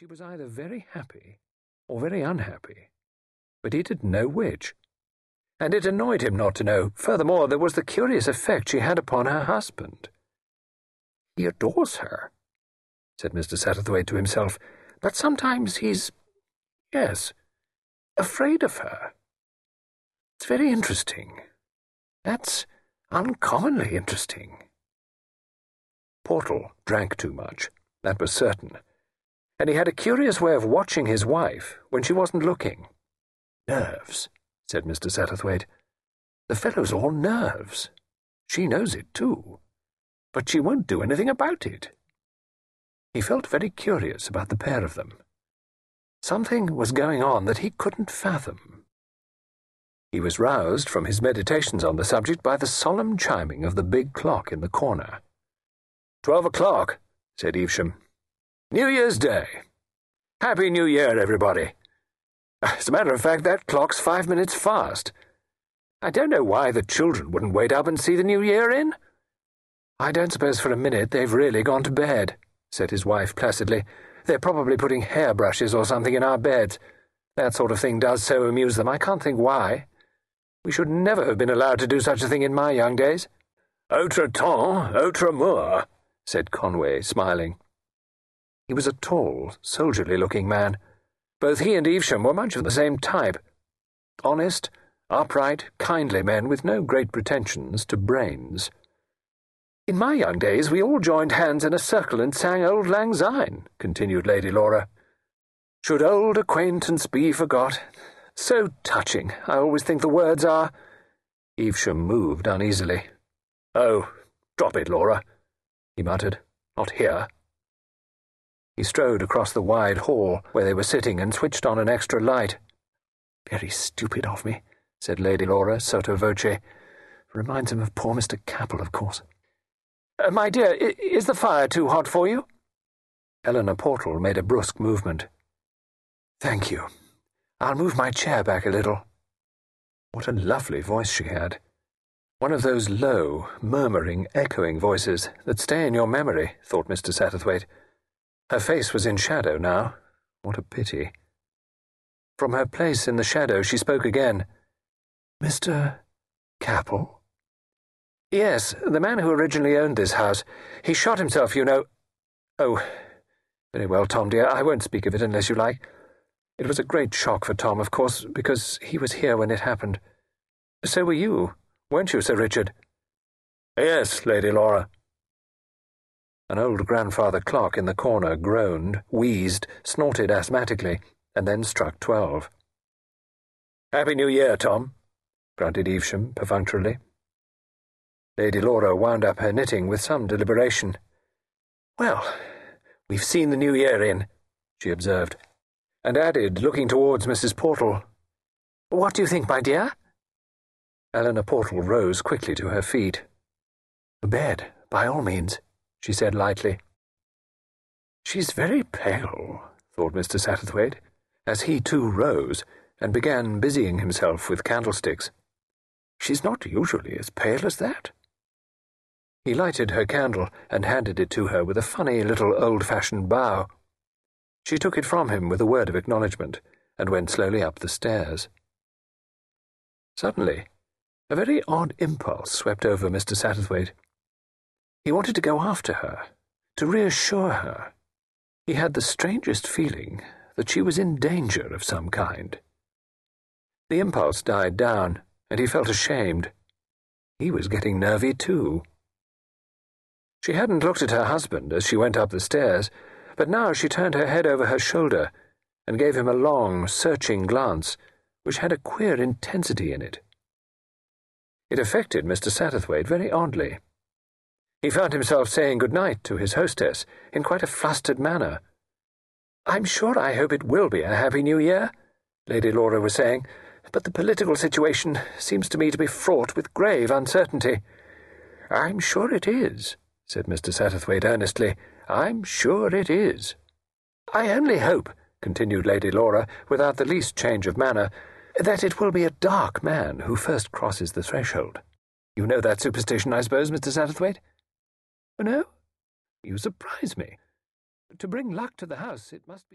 she was either very happy or very unhappy, but he didn't know which. And it annoyed him not to know. Furthermore, there was the curious effect she had upon her husband. He adores her, said Mr. Satterthwaite to himself, but sometimes he's, yes, afraid of her. It's very interesting. That's uncommonly interesting. Portal drank too much, that was certain, and he had a curious way of watching his wife when she wasn't looking. Nerves, said Mr. Satterthwaite. The fellow's all nerves. She knows it, too, but she won't do anything about it. He felt very curious about the pair of them. Something was going on that he couldn't fathom. He was roused from his meditations on the subject by the solemn chiming of the big clock in the corner. Twelve o'clock, said Evesham. New Year's Day. Happy New Year, everybody. As a matter of fact, that clock's five minutes fast. I don't know why the children wouldn't wait up and see the New Year in. I don't suppose for a minute they've really gone to bed, said his wife placidly. They're probably putting hairbrushes or something in our beds. That sort of thing does so amuse them. I can't think why. We should never have been allowed to do such a thing in my young days. Autre temps, autre mort, said Conway, smiling. He was a tall, soldierly looking man. Both he and Evesham were much of the same type honest, upright, kindly men with no great pretensions to brains. In my young days, we all joined hands in a circle and sang Auld Lang Syne, continued Lady Laura. Should old acquaintance be forgot? So touching, I always think the words are. Evesham moved uneasily. Oh, drop it, Laura he muttered. Not here. He strode across the wide hall where they were sitting and switched on an extra light. Very stupid of me, said Lady Laura sotto voce. Reminds him of poor Mr. Capel, of course. Uh, my dear, is the fire too hot for you? Eleanor Portal made a brusque movement. Thank you. I'll move my chair back a little. What a lovely voice she had. One of those low, murmuring, echoing voices that stay in your memory, thought Mr. Satterthwaite. Her face was in shadow now. What a pity. From her place in the shadow, she spoke again. Mr. Capel? Yes, the man who originally owned this house. He shot himself, you know. Oh, very well, Tom, dear. I won't speak of it unless you like. It was a great shock for Tom, of course, because he was here when it happened. So were you weren't you, Sir Richard? Yes, Lady Laura. An old grandfather clock in the corner groaned, wheezed, snorted asthmatically, and then struck twelve. Happy New Year, Tom, grunted Evesham perfunctorily. Lady Laura wound up her knitting with some deliberation. Well, we've seen the New Year in, she observed, and added, looking towards Mrs. Portal, What do you think, my dear? Eleanor Portal rose quickly to her feet. Bed, by all means, she said lightly. She's very pale, thought Mr. Satterthwaite, as he too rose and began busying himself with candlesticks. She's not usually as pale as that. He lighted her candle and handed it to her with a funny little old-fashioned bow. She took it from him with a word of acknowledgement and went slowly up the stairs. Suddenly, a very odd impulse swept over Mr. Satterthwaite. He wanted to go after her, to reassure her. He had the strangest feeling that she was in danger of some kind. The impulse died down, and he felt ashamed. He was getting nervy, too. She hadn't looked at her husband as she went up the stairs, but now she turned her head over her shoulder and gave him a long, searching glance which had a queer intensity in it. It affected Mr. Satterthwaite very oddly. He found himself saying good night to his hostess in quite a flustered manner. I'm sure I hope it will be a happy new year, Lady Laura was saying, but the political situation seems to me to be fraught with grave uncertainty. I'm sure it is, said Mr. Satterthwaite earnestly. I'm sure it is. I only hope, continued Lady Laura, without the least change of manner, that it will be a dark man who first crosses the threshold. You know that superstition, I suppose, Mr. Satterthwaite? No? You surprise me. To bring luck to the house, it must be.